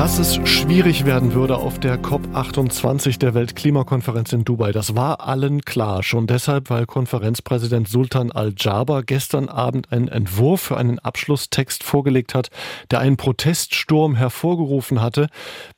Dass es schwierig werden würde auf der COP28 der Weltklimakonferenz in Dubai, das war allen klar. Schon deshalb, weil Konferenzpräsident Sultan Al-Jaber gestern Abend einen Entwurf für einen Abschlusstext vorgelegt hat, der einen Proteststurm hervorgerufen hatte.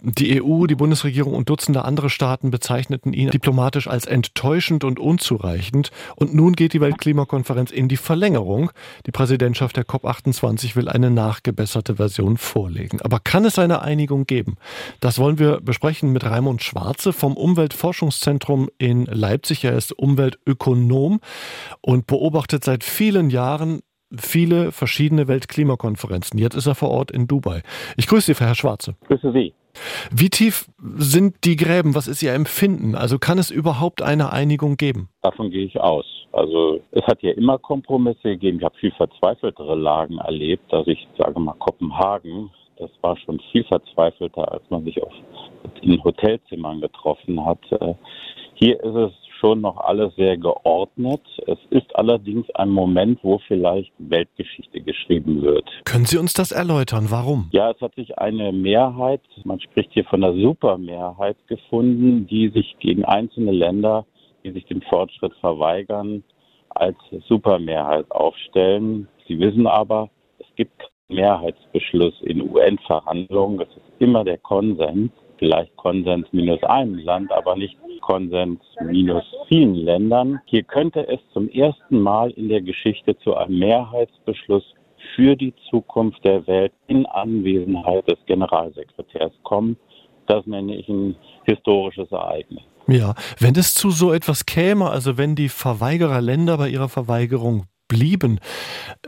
Die EU, die Bundesregierung und Dutzende andere Staaten bezeichneten ihn diplomatisch als enttäuschend und unzureichend. Und nun geht die Weltklimakonferenz in die Verlängerung. Die Präsidentschaft der COP28 will eine nachgebesserte Version vorlegen. Aber kann es eine Einigung Beteiligung geben. Das wollen wir besprechen mit Raimund Schwarze vom Umweltforschungszentrum in Leipzig. Er ist Umweltökonom und beobachtet seit vielen Jahren viele verschiedene Weltklimakonferenzen. Jetzt ist er vor Ort in Dubai. Ich grüße Sie, Herr Schwarze. Grüße Sie. Wie tief sind die Gräben? Was ist Ihr Empfinden? Also kann es überhaupt eine Einigung geben? Davon gehe ich aus. Also es hat ja immer Kompromisse gegeben. Ich habe viel verzweifeltere Lagen erlebt. Also ich sage mal Kopenhagen das war schon viel verzweifelter, als man sich auf, in Hotelzimmern getroffen hat. Hier ist es schon noch alles sehr geordnet. Es ist allerdings ein Moment, wo vielleicht Weltgeschichte geschrieben wird. Können Sie uns das erläutern? Warum? Ja, es hat sich eine Mehrheit, man spricht hier von der Supermehrheit gefunden, die sich gegen einzelne Länder, die sich dem Fortschritt verweigern, als Supermehrheit aufstellen. Sie wissen aber, es gibt Mehrheitsbeschluss in UN-Verhandlungen. Das ist immer der Konsens. Vielleicht Konsens minus einem Land, aber nicht Konsens minus vielen Ländern. Hier könnte es zum ersten Mal in der Geschichte zu einem Mehrheitsbeschluss für die Zukunft der Welt in Anwesenheit des Generalsekretärs kommen. Das nenne ich ein historisches Ereignis. Ja, wenn es zu so etwas käme, also wenn die Verweigererländer bei ihrer Verweigerung blieben.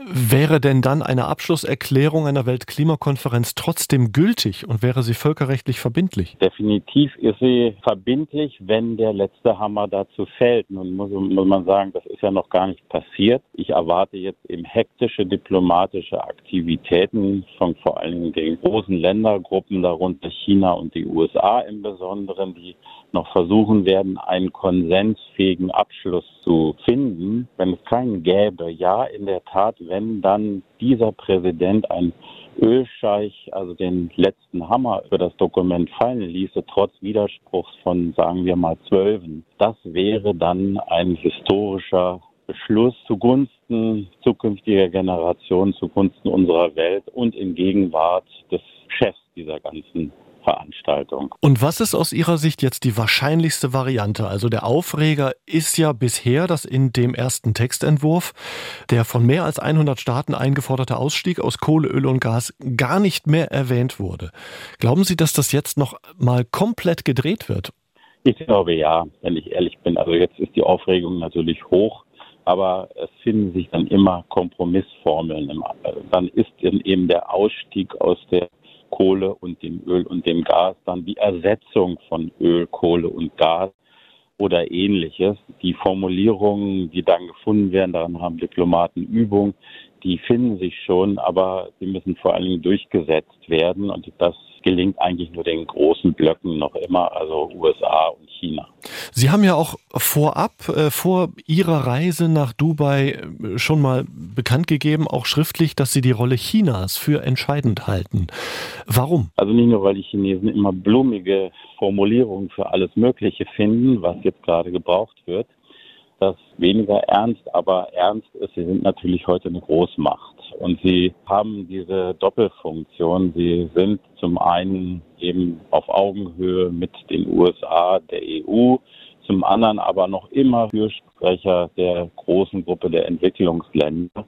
Wäre denn dann eine Abschlusserklärung einer Weltklimakonferenz trotzdem gültig und wäre sie völkerrechtlich verbindlich? Definitiv ist sie verbindlich, wenn der letzte Hammer dazu fällt. Nun muss, muss man sagen, das ist ja noch gar nicht passiert. Ich erwarte jetzt eben hektische diplomatische Aktivitäten von vor allen Dingen den großen Ländergruppen, darunter China und die USA im Besonderen, die noch versuchen werden, einen konsensfähigen Abschluss zu finden. Wenn es keinen gäbe, ja, in der Tat, wenn dann dieser Präsident ein Ölscheich, also den letzten Hammer über das Dokument fallen ließe, trotz Widerspruchs von, sagen wir mal, Zwölfen. Das wäre dann ein historischer Beschluss zugunsten zukünftiger Generationen, zugunsten unserer Welt und in Gegenwart des Chefs dieser ganzen Veranstaltung. Und was ist aus Ihrer Sicht jetzt die wahrscheinlichste Variante? Also der Aufreger ist ja bisher, dass in dem ersten Textentwurf der von mehr als 100 Staaten eingeforderte Ausstieg aus Kohle, Öl und Gas gar nicht mehr erwähnt wurde. Glauben Sie, dass das jetzt noch mal komplett gedreht wird? Ich glaube ja, wenn ich ehrlich bin. Also jetzt ist die Aufregung natürlich hoch aber es finden sich dann immer Kompromissformeln. Dann ist eben der Ausstieg aus der Kohle und dem Öl und dem Gas, dann die Ersetzung von Öl, Kohle und Gas oder ähnliches. Die Formulierungen, die dann gefunden werden, daran haben Diplomaten Übung, die finden sich schon, aber sie müssen vor allen Dingen durchgesetzt werden und das gelingt eigentlich nur den großen Blöcken noch immer, also USA und China. Sie haben ja auch vorab, äh, vor Ihrer Reise nach Dubai äh, schon mal bekannt gegeben, auch schriftlich, dass Sie die Rolle Chinas für entscheidend halten. Warum? Also nicht nur, weil die Chinesen immer blumige Formulierungen für alles Mögliche finden, was jetzt gerade gebraucht wird. Das weniger ernst, aber ernst ist, sie sind natürlich heute eine Großmacht. Und sie haben diese Doppelfunktion. Sie sind zum einen eben auf Augenhöhe mit den USA, der EU, zum anderen aber noch immer Fürsprecher der großen Gruppe der Entwicklungsländer.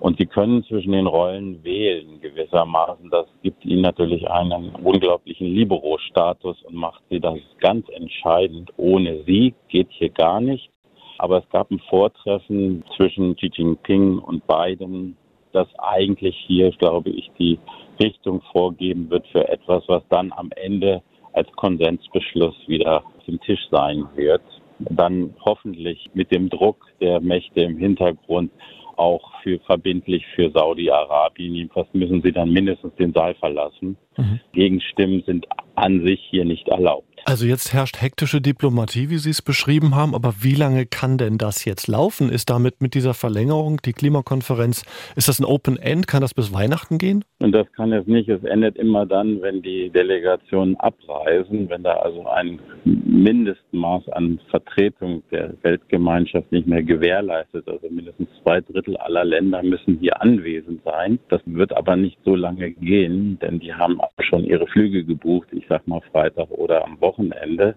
Und sie können zwischen den Rollen wählen gewissermaßen. Das gibt ihnen natürlich einen unglaublichen Libero-Status und macht sie das ganz entscheidend. Ohne sie geht hier gar nicht. Aber es gab ein Vortreffen zwischen Xi Jinping und Biden dass eigentlich hier, glaube ich, die Richtung vorgeben wird für etwas, was dann am Ende als Konsensbeschluss wieder auf dem Tisch sein wird. Dann hoffentlich mit dem Druck der Mächte im Hintergrund auch für verbindlich für Saudi-Arabien. Jedenfalls müssen sie dann mindestens den Saal verlassen. Mhm. Gegenstimmen sind an sich hier nicht erlaubt. Also jetzt herrscht hektische Diplomatie, wie Sie es beschrieben haben, aber wie lange kann denn das jetzt laufen? Ist damit mit dieser Verlängerung die Klimakonferenz, ist das ein Open End? Kann das bis Weihnachten gehen? Und das kann es nicht. Es endet immer dann, wenn die Delegationen abreisen, wenn da also ein Mindestmaß an Vertretung der Weltgemeinschaft nicht mehr gewährleistet. Also mindestens zwei Drittel aller Länder müssen hier anwesend sein. Das wird aber nicht so lange gehen, denn die haben schon ihre Flüge gebucht, ich sag mal Freitag oder am Wochenende.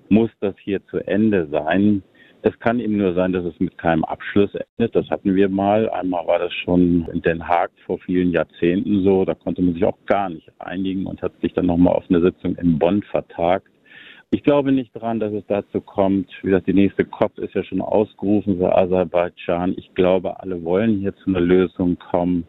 Muss das hier zu Ende sein? Es kann eben nur sein, dass es mit keinem Abschluss endet. Das hatten wir mal. Einmal war das schon in Den Haag vor vielen Jahrzehnten so. Da konnte man sich auch gar nicht einigen und hat sich dann nochmal auf eine Sitzung in Bonn vertagt. Ich glaube nicht daran, dass es dazu kommt. Wie gesagt, die nächste COP ist ja schon ausgerufen für Aserbaidschan. Ich glaube, alle wollen hier zu einer Lösung kommen.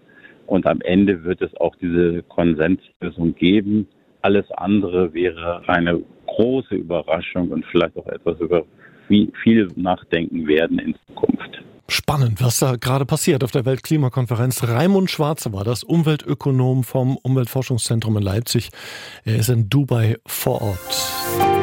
Und am Ende wird es auch diese Konsenslösung geben. Alles andere wäre eine große Überraschung und vielleicht auch etwas, über wie viel nachdenken werden in Zukunft. Spannend, was da gerade passiert auf der Weltklimakonferenz. Raimund Schwarze war das Umweltökonom vom Umweltforschungszentrum in Leipzig. Er ist in Dubai vor Ort.